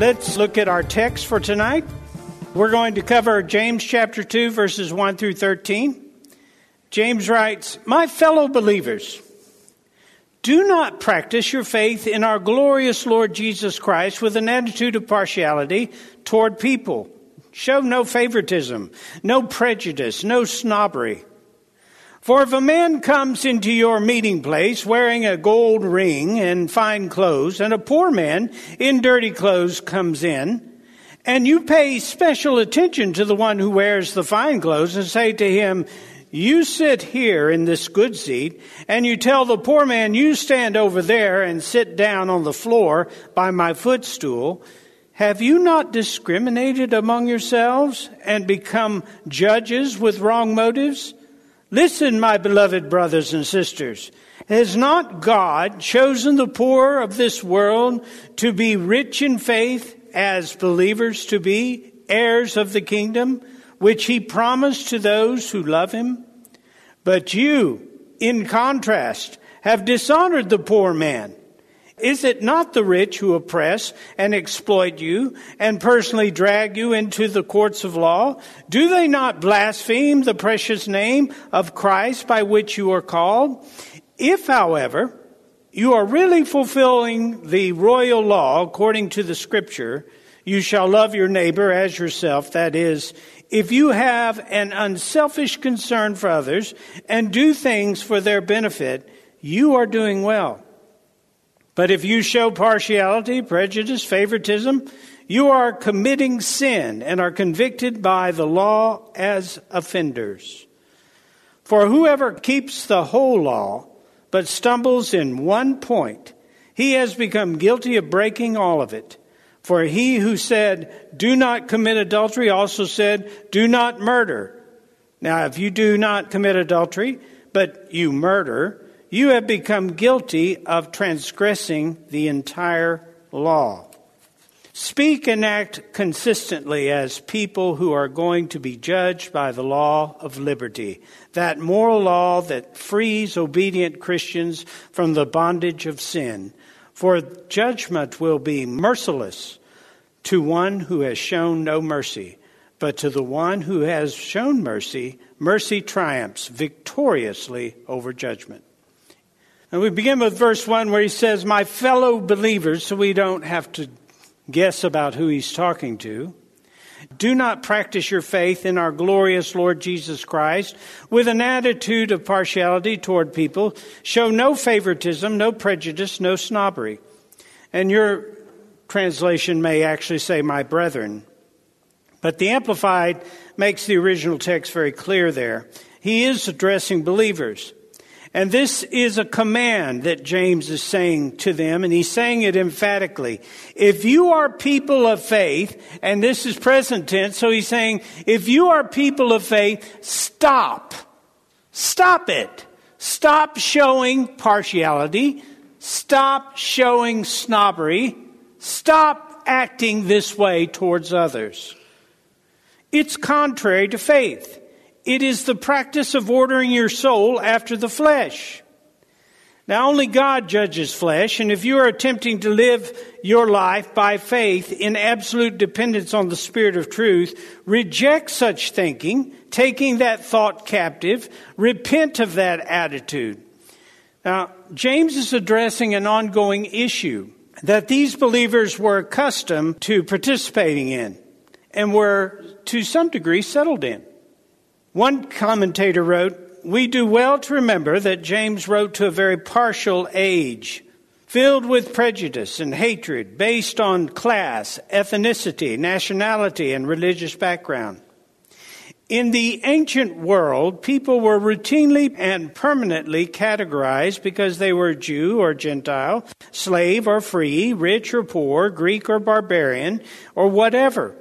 Let's look at our text for tonight. We're going to cover James chapter 2, verses 1 through 13. James writes, My fellow believers, do not practice your faith in our glorious Lord Jesus Christ with an attitude of partiality toward people. Show no favoritism, no prejudice, no snobbery. For if a man comes into your meeting place wearing a gold ring and fine clothes, and a poor man in dirty clothes comes in, and you pay special attention to the one who wears the fine clothes and say to him, you sit here in this good seat, and you tell the poor man, you stand over there and sit down on the floor by my footstool. Have you not discriminated among yourselves and become judges with wrong motives? Listen, my beloved brothers and sisters. Has not God chosen the poor of this world to be rich in faith as believers to be heirs of the kingdom, which he promised to those who love him? But you, in contrast, have dishonored the poor man. Is it not the rich who oppress and exploit you and personally drag you into the courts of law? Do they not blaspheme the precious name of Christ by which you are called? If, however, you are really fulfilling the royal law according to the scripture, you shall love your neighbor as yourself, that is, if you have an unselfish concern for others and do things for their benefit, you are doing well. But if you show partiality, prejudice, favoritism, you are committing sin and are convicted by the law as offenders. For whoever keeps the whole law but stumbles in one point, he has become guilty of breaking all of it. For he who said, Do not commit adultery, also said, Do not murder. Now, if you do not commit adultery, but you murder, you have become guilty of transgressing the entire law. Speak and act consistently as people who are going to be judged by the law of liberty, that moral law that frees obedient Christians from the bondage of sin. For judgment will be merciless to one who has shown no mercy, but to the one who has shown mercy, mercy triumphs victoriously over judgment. And we begin with verse 1 where he says, My fellow believers, so we don't have to guess about who he's talking to. Do not practice your faith in our glorious Lord Jesus Christ with an attitude of partiality toward people. Show no favoritism, no prejudice, no snobbery. And your translation may actually say, My brethren. But the Amplified makes the original text very clear there. He is addressing believers. And this is a command that James is saying to them, and he's saying it emphatically. If you are people of faith, and this is present tense, so he's saying, if you are people of faith, stop. Stop it. Stop showing partiality. Stop showing snobbery. Stop acting this way towards others. It's contrary to faith. It is the practice of ordering your soul after the flesh. Now, only God judges flesh, and if you are attempting to live your life by faith in absolute dependence on the Spirit of truth, reject such thinking, taking that thought captive, repent of that attitude. Now, James is addressing an ongoing issue that these believers were accustomed to participating in and were to some degree settled in. One commentator wrote, we do well to remember that James wrote to a very partial age, filled with prejudice and hatred based on class, ethnicity, nationality, and religious background. In the ancient world, people were routinely and permanently categorized because they were Jew or Gentile, slave or free, rich or poor, Greek or barbarian, or whatever.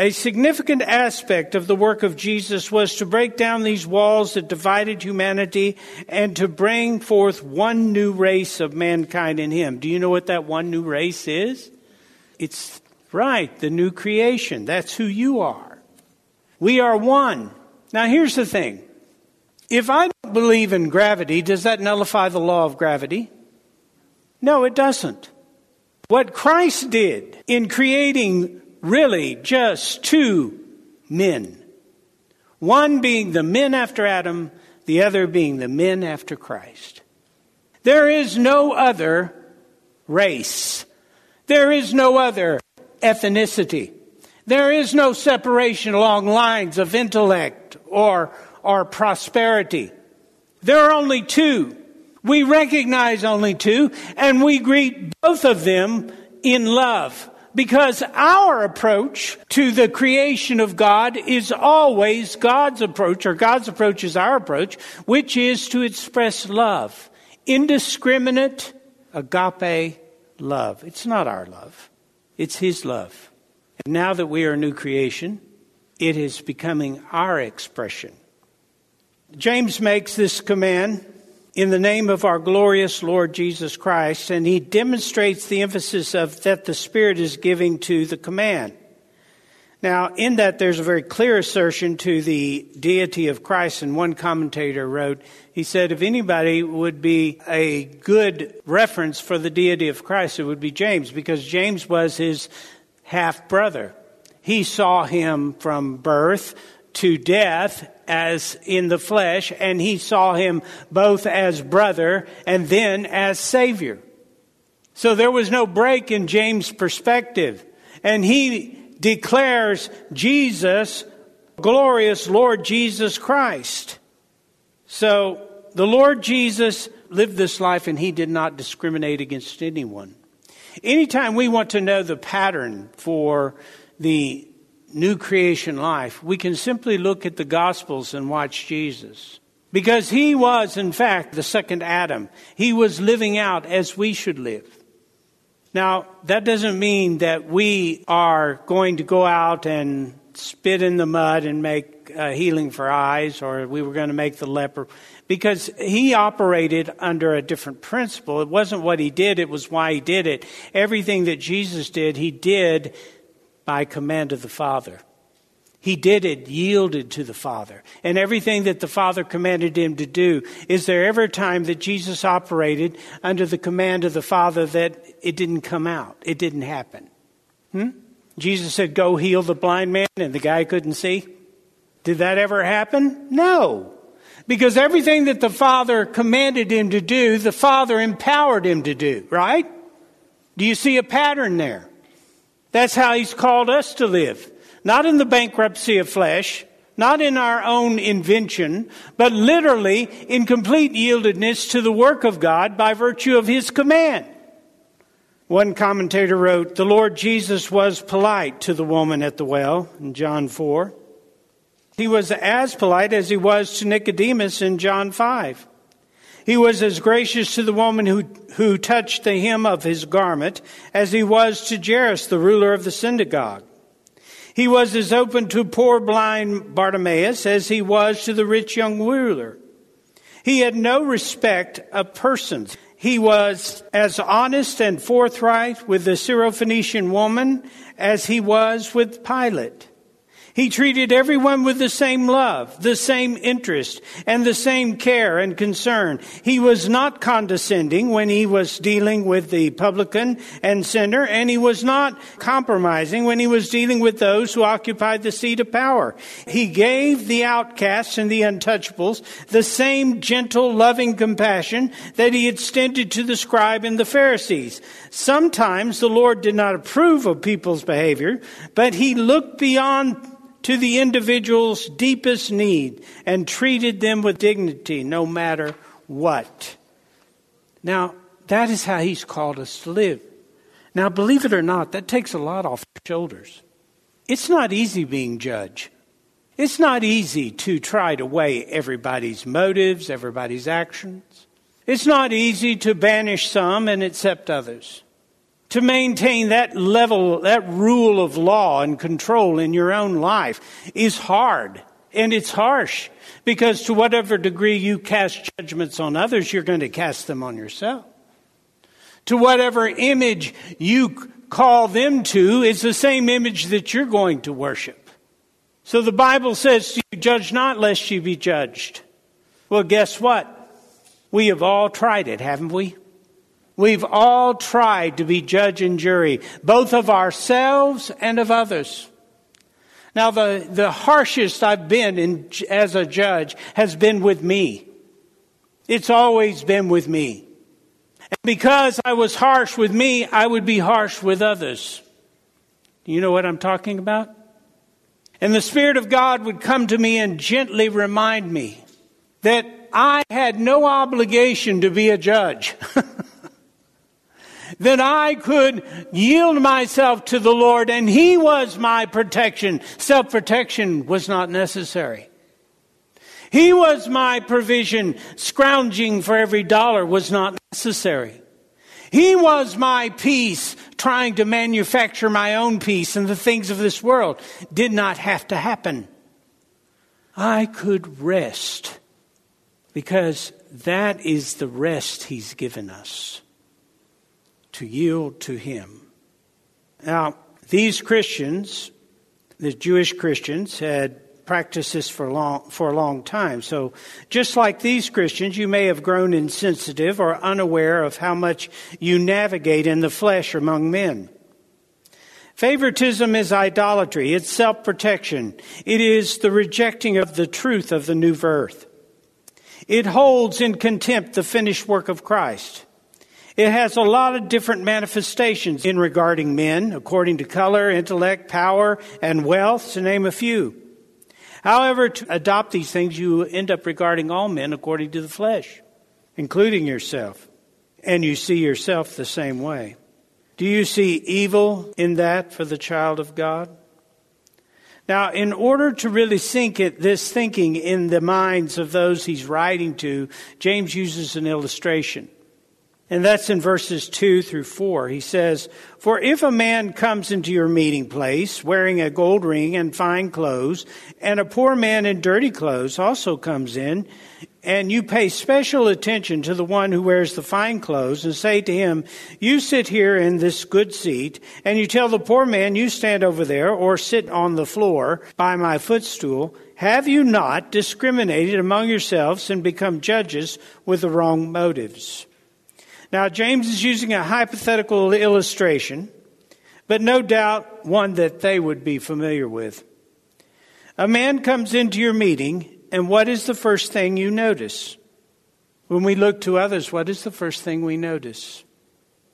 A significant aspect of the work of Jesus was to break down these walls that divided humanity and to bring forth one new race of mankind in Him. Do you know what that one new race is? It's right, the new creation. That's who you are. We are one. Now here's the thing. If I don't believe in gravity, does that nullify the law of gravity? No, it doesn't. What Christ did in creating really just two men. One being the men after Adam, the other being the men after Christ. There is no other race. There is no other ethnicity. There is no separation along lines of intellect or, or prosperity. There are only two. We recognize only two, and we greet both of them in love because our approach to the creation of God is always God's approach, or God's approach is our approach, which is to express love. Indiscriminate, agape love. It's not our love, it's His love. And now that we are a new creation, it is becoming our expression. James makes this command in the name of our glorious Lord Jesus Christ, and he demonstrates the emphasis of that the Spirit is giving to the command. Now, in that, there's a very clear assertion to the deity of Christ, and one commentator wrote, he said, if anybody would be a good reference for the deity of Christ, it would be James, because James was his half brother. He saw him from birth to death as in the flesh, and he saw him both as brother and then as Savior. So there was no break in James' perspective. And he declares Jesus, glorious Lord Jesus Christ. So the Lord Jesus lived this life and he did not discriminate against anyone. Anytime we want to know the pattern for the new creation life, we can simply look at the Gospels and watch Jesus. Because he was, in fact, the second Adam. He was living out as we should live. Now, that doesn't mean that we are going to go out and spit in the mud and make uh, healing for eyes, or we were going to make the leper. Because he operated under a different principle. It wasn't what he did, it was why he did it. Everything that Jesus did, he did by command of the Father. He did it, yielded to the Father. And everything that the Father commanded him to do, is there ever a time that Jesus operated under the command of the Father that it didn't come out? It didn't happen. Hmm? Jesus said, Go heal the blind man, and the guy couldn't see. Did that ever happen? No. Because everything that the Father commanded him to do, the Father empowered him to do, right? Do you see a pattern there? That's how He's called us to live. Not in the bankruptcy of flesh, not in our own invention, but literally in complete yieldedness to the work of God by virtue of His command. One commentator wrote, The Lord Jesus was polite to the woman at the well in John 4. He was as polite as he was to Nicodemus in John 5. He was as gracious to the woman who, who touched the hem of his garment as he was to Jairus, the ruler of the synagogue. He was as open to poor blind Bartimaeus as he was to the rich young ruler. He had no respect of persons. He was as honest and forthright with the Syrophoenician woman as he was with Pilate. He treated everyone with the same love, the same interest, and the same care and concern. He was not condescending when he was dealing with the publican and sinner, and he was not compromising when he was dealing with those who occupied the seat of power. He gave the outcasts and the untouchables the same gentle, loving compassion that he extended to the scribe and the Pharisees. Sometimes the Lord did not approve of people's behavior, but he looked beyond to the individual's deepest need and treated them with dignity no matter what. Now, that is how he's called us to live. Now, believe it or not, that takes a lot off your shoulders. It's not easy being judge. It's not easy to try to weigh everybody's motives, everybody's actions. It's not easy to banish some and accept others to maintain that level, that rule of law and control in your own life is hard and it's harsh because to whatever degree you cast judgments on others, you're going to cast them on yourself. To whatever image you call them to, it's the same image that you're going to worship. So the Bible says, you judge not lest you be judged. Well, guess what? We have all tried it, haven't we? We've all tried to be judge and jury, both of ourselves and of others. Now, the, the harshest I've been in, as a judge has been with me. It's always been with me. And because I was harsh with me, I would be harsh with others. You know what I'm talking about? And the Spirit of God would come to me and gently remind me that I had no obligation to be a judge. that I could yield myself to the Lord and He was my protection. Self protection was not necessary. He was my provision. Scrounging for every dollar was not necessary. He was my peace. Trying to manufacture my own peace and the things of this world did not have to happen. I could rest because that is the rest He's given us to yield to Him. Now, these Christians, the Jewish Christians, had practiced this for, long, for a long time. So, just like these Christians, you may have grown insensitive or unaware of how much you navigate in the flesh among men. Favoritism is idolatry. It's self protection. It is the rejecting of the truth of the new birth. It holds in contempt the finished work of Christ. It has a lot of different manifestations in regarding men, according to color, intellect, power, and wealth, to name a few. However, to adopt these things, you end up regarding all men according to the flesh, including yourself. And you see yourself the same way. Do you see evil in that for the child of God? Now, in order to really sink it, this thinking in the minds of those he's writing to, James uses an illustration. And that's in verses 2 through 4. He says, For if a man comes into your meeting place wearing a gold ring and fine clothes, and a poor man in dirty clothes also comes in, and you pay special attention to the one who wears the fine clothes and say to him, You sit here in this good seat, and you tell the poor man, You stand over there or sit on the floor by my footstool, have you not discriminated among yourselves and become judges with the wrong motives? Now, James is using a hypothetical illustration, but no doubt one that they would be familiar with. A man comes into your meeting, and what is the first thing you notice? When we look to others, what is the first thing we notice?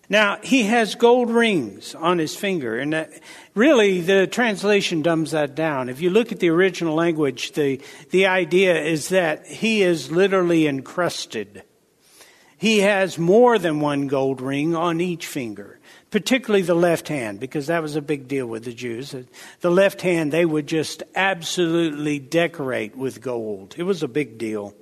Now, he has gold rings on his finger, and that, really the translation dumbs that down. If you look at the original language, the, the idea is that he is literally encrusted he has more than one gold ring on each finger, particularly the left hand, because that was a big deal with the Jews. The left hand, they would just absolutely decorate with gold. It was a big deal.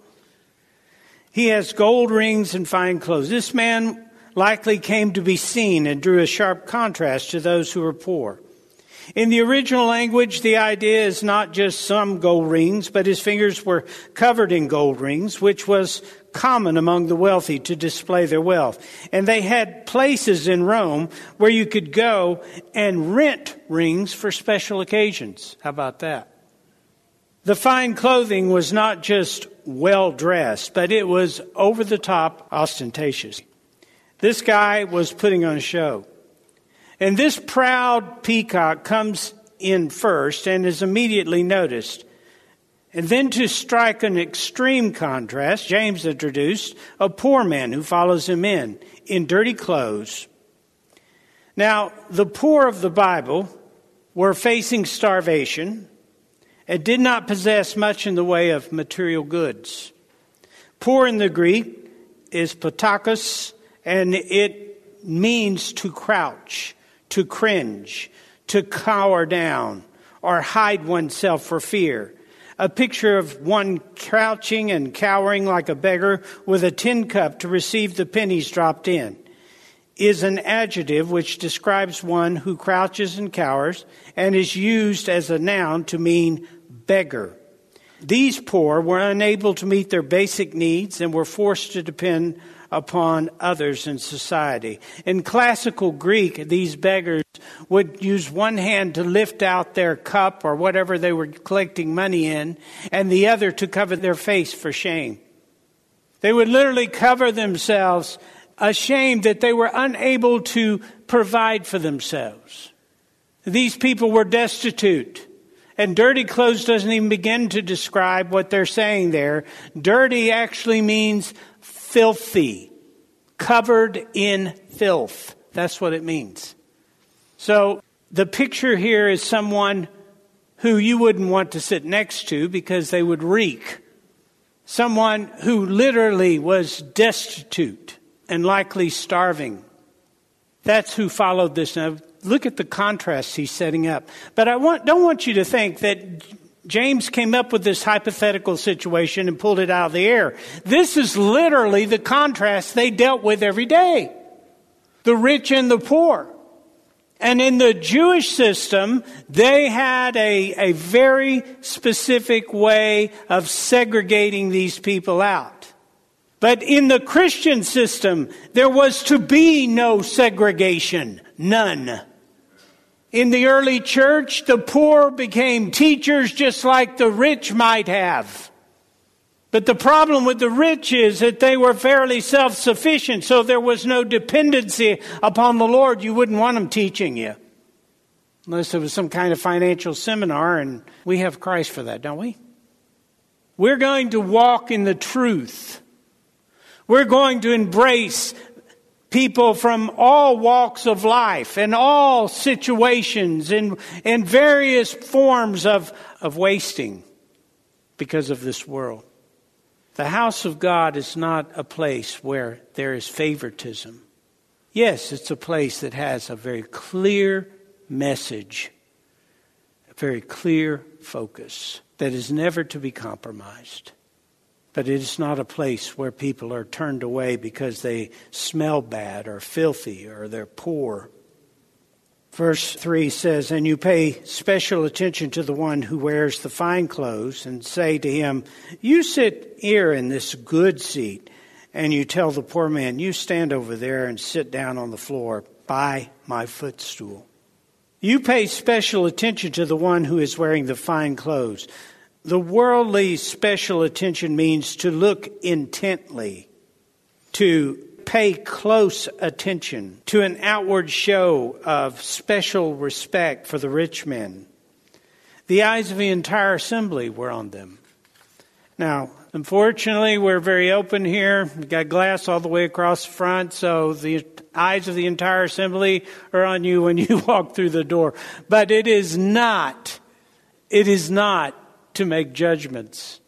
He has gold rings and fine clothes. This man likely came to be seen and drew a sharp contrast to those who were poor. In the original language, the idea is not just some gold rings, but his fingers were covered in gold rings, which was common among the wealthy to display their wealth. And they had places in Rome where you could go and rent rings for special occasions. How about that? The fine clothing was not just well dressed, but it was over the top ostentatious. This guy was putting on a show. And this proud peacock comes in first and is immediately noticed. And then to strike an extreme contrast, James introduced a poor man who follows him in, in dirty clothes. Now, the poor of the Bible were facing starvation and did not possess much in the way of material goods. Poor in the Greek is patakos, and it means to crouch, to cringe, to cower down, or hide oneself for fear. A picture of one crouching and cowering like a beggar with a tin cup to receive the pennies dropped in is an adjective which describes one who crouches and cowers and is used as a noun to mean beggar. These poor were unable to meet their basic needs and were forced to depend upon others in society. In classical Greek, these beggars would use one hand to lift out their cup or whatever they were collecting money in, and the other to cover their face for shame. They would literally cover themselves ashamed that they were unable to provide for themselves. These people were destitute. And dirty clothes doesn't even begin to describe what they're saying there. Dirty actually means filthy, covered in filth. That's what it means. So the picture here is someone who you wouldn't want to sit next to because they would reek. Someone who literally was destitute and likely starving. That's who followed this. Now, look at the contrast he's setting up. But I want, don't want you to think that James came up with this hypothetical situation and pulled it out of the air. This is literally the contrast they dealt with every day the rich and the poor. And in the Jewish system, they had a, a very specific way of segregating these people out. But in the Christian system, there was to be no segregation. None. In the early church, the poor became teachers just like the rich might have. But the problem with the rich is that they were fairly self sufficient, so there was no dependency upon the Lord. You wouldn't want them teaching you. Unless it was some kind of financial seminar, and we have Christ for that, don't we? We're going to walk in the truth. We're going to embrace people from all walks of life and all situations and, and various forms of, of wasting because of this world. The house of God is not a place where there is favoritism. Yes, it's a place that has a very clear message, a very clear focus that is never to be compromised. But it is not a place where people are turned away because they smell bad or filthy or they're poor. Verse 3 says, And you pay special attention to the one who wears the fine clothes and say to him, You sit here in this good seat. And you tell the poor man, You stand over there and sit down on the floor by my footstool. You pay special attention to the one who is wearing the fine clothes. The worldly special attention means to look intently, to pay close attention, to an outward show of special respect for the rich men. The eyes of the entire assembly were on them. Now, unfortunately, we're very open here. We've got glass all the way across the front, so the eyes of the entire assembly are on you when you walk through the door. But it is not, it is not to make judgments.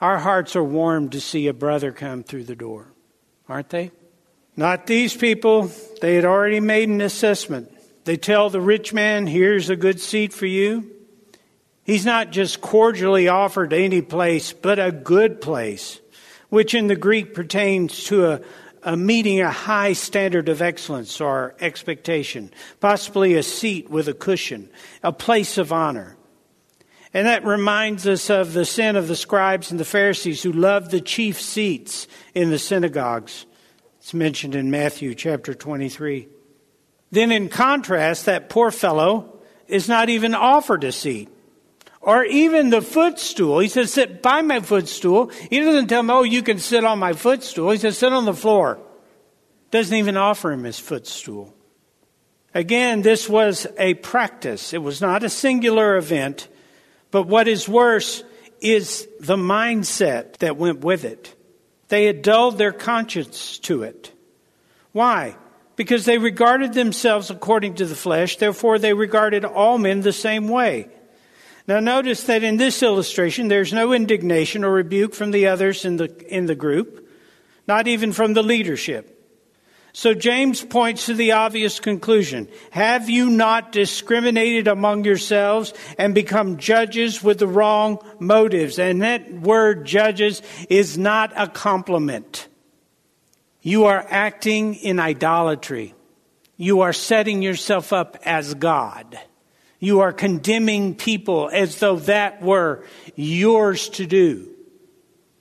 Our hearts are warmed to see a brother come through the door, aren't they? Not these people. They had already made an assessment. They tell the rich man, Here's a good seat for you. He's not just cordially offered any place, but a good place, which in the Greek pertains to a, a meeting a high standard of excellence or expectation, possibly a seat with a cushion, a place of honor. And that reminds us of the sin of the scribes and the Pharisees who loved the chief seats in the synagogues. It's mentioned in Matthew chapter 23. Then, in contrast, that poor fellow is not even offered a seat. or even the footstool. He says, sit by my footstool. He doesn't tell him, oh, you can sit on my footstool. He says, sit on the floor. Doesn't even offer him his footstool. Again, this was a practice. It was not a singular event, but what is worse is the mindset that went with it. They had dulled their conscience to it. Why? Because they regarded themselves according to the flesh, therefore they regarded all men the same way. Now notice that in this illustration there's no indignation or rebuke from the others in the, in the group, not even from the leadership. So James points to the obvious conclusion. Have you not discriminated among yourselves and become judges with the wrong motives? And that word judges is not a compliment. You are acting in idolatry. You are setting yourself up as God. You are condemning people as though that were yours to do.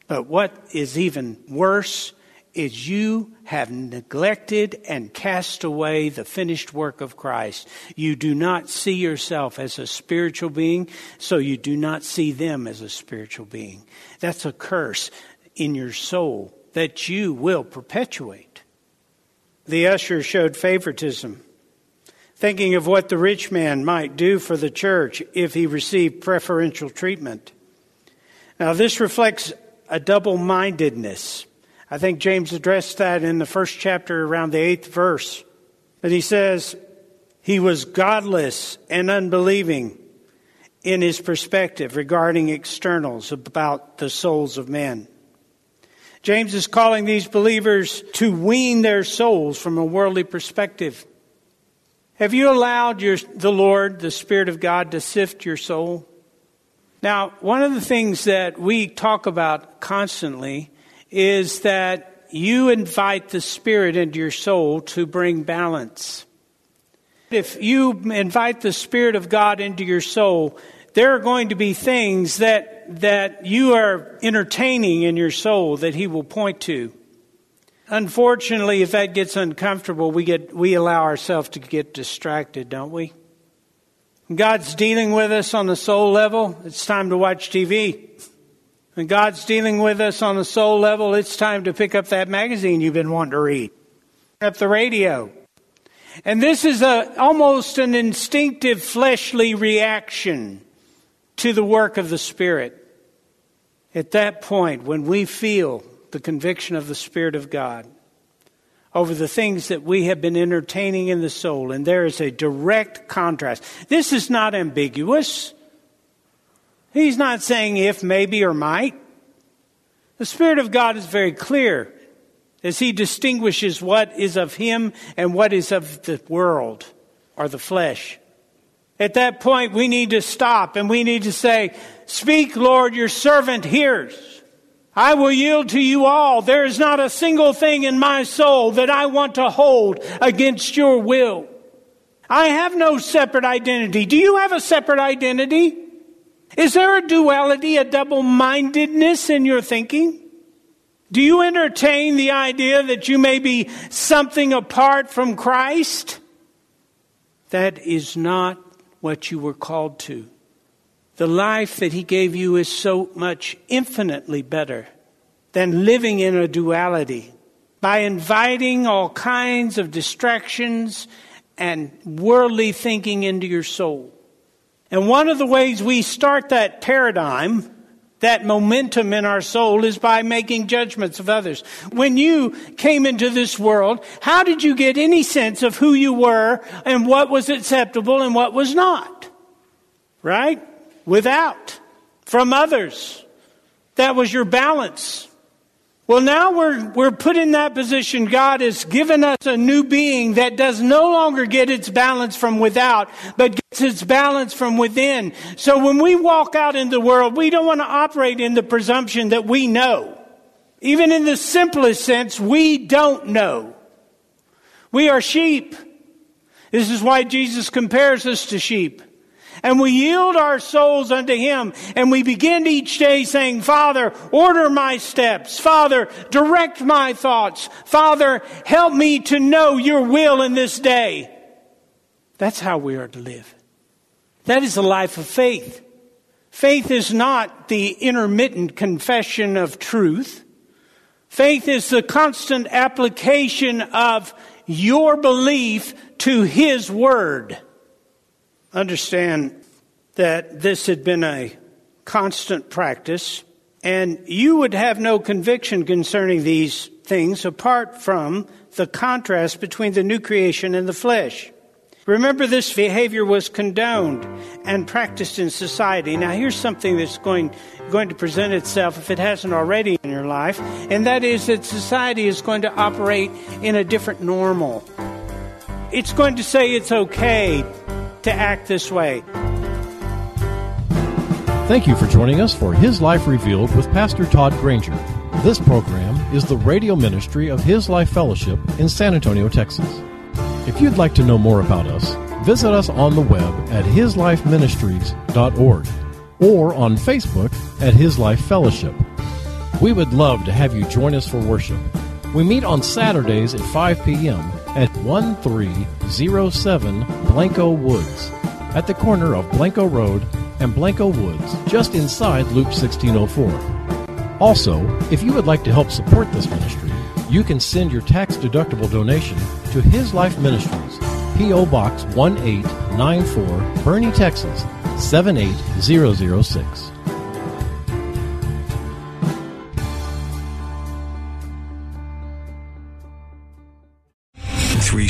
But what is even worse is you have neglected and cast away the finished work of Christ. You do not see yourself as a spiritual being, so you do not see them as a spiritual being. That's a curse in your soul that you will perpetuate. The usher showed favoritism, thinking of what the rich man might do for the church if he received preferential treatment. Now, this reflects a double mindedness I think James addressed that in the first chapter around the eighth verse. But he says, he was godless and unbelieving in his perspective regarding externals about the souls of men. James is calling these believers to wean their souls from a worldly perspective. Have you allowed your, the Lord, the Spirit of God, to sift your soul? Now, one of the things that we talk about constantly is that you invite the Spirit into your soul to bring balance. If you invite the Spirit of God into your soul, there are going to be things that, that you are entertaining in your soul that He will point to. Unfortunately, if that gets uncomfortable, we, get, we allow ourselves to get distracted, don't we? God's dealing with us on the soul level. It's time to watch TV. When God's dealing with us on a soul level, it's time to pick up that magazine you've been wanting to read, up the radio. And this is a, almost an instinctive fleshly reaction to the work of the Spirit. At that point, when we feel the conviction of the Spirit of God over the things that we have been entertaining in the soul, and there is a direct contrast. This is not ambiguous. He's not saying if, maybe, or might. The Spirit of God is very clear as He distinguishes what is of Him and what is of the world or the flesh. At that point, we need to stop and we need to say, Speak, Lord, your servant hears. I will yield to you all. There is not a single thing in my soul that I want to hold against your will. I have no separate identity. Do you have a separate identity? Is there a duality, a double mindedness in your thinking? Do you entertain the idea that you may be something apart from Christ? That is not what you were called to. The life that He gave you is so much infinitely better than living in a duality by inviting all kinds of distractions and worldly thinking into your soul. And one of the ways we start that paradigm, that momentum in our soul, is by making judgments of others. When you came into this world, how did you get any sense of who you were and what was acceptable and what was not? Right? Without. From others. That was your balance. Well, now we're, we're put in that position. God has given us a new being that does no longer get its balance from without, but gets its balance from within. So when we walk out in the world, we don't want to operate in the presumption that we know. Even in the simplest sense, we don't know. We are sheep. This is why Jesus compares us to sheep and we yield our souls unto Him and we begin each day saying, Father, order my steps. Father, direct my thoughts. Father, help me to know your will in this day. That's how we are to live. That is a life of faith. Faith is not the intermittent confession of truth. Faith is the constant application of your belief to His Word. Understand that this had been a constant practice, and you would have no conviction concerning these things apart from the contrast between the new creation and the flesh. Remember, this behavior was condoned and practiced in society. Now, here's something that's going, going to present itself, if it hasn't already in your life, and that is that society is going to operate in a different normal. It's going to say it's okay to act this way. Thank you for joining us for His Life Revealed with Pastor Todd Granger. This program is the radio ministry of His Life Fellowship in San Antonio, Texas. If you'd like to know more about us, visit us on the web at hislifeministries.org or on Facebook at His Life Fellowship. We would love to have you join us for worship. We meet on Saturdays at 5 p.m. at 1307 Blanco Woods, at the corner of Blanco Road and Blanco Woods, just inside Loop 1604. Also, if you would like to help support this ministry, you can send your tax deductible donation to His Life Ministries, P.O. Box 1894, Boerne, Texas 78006.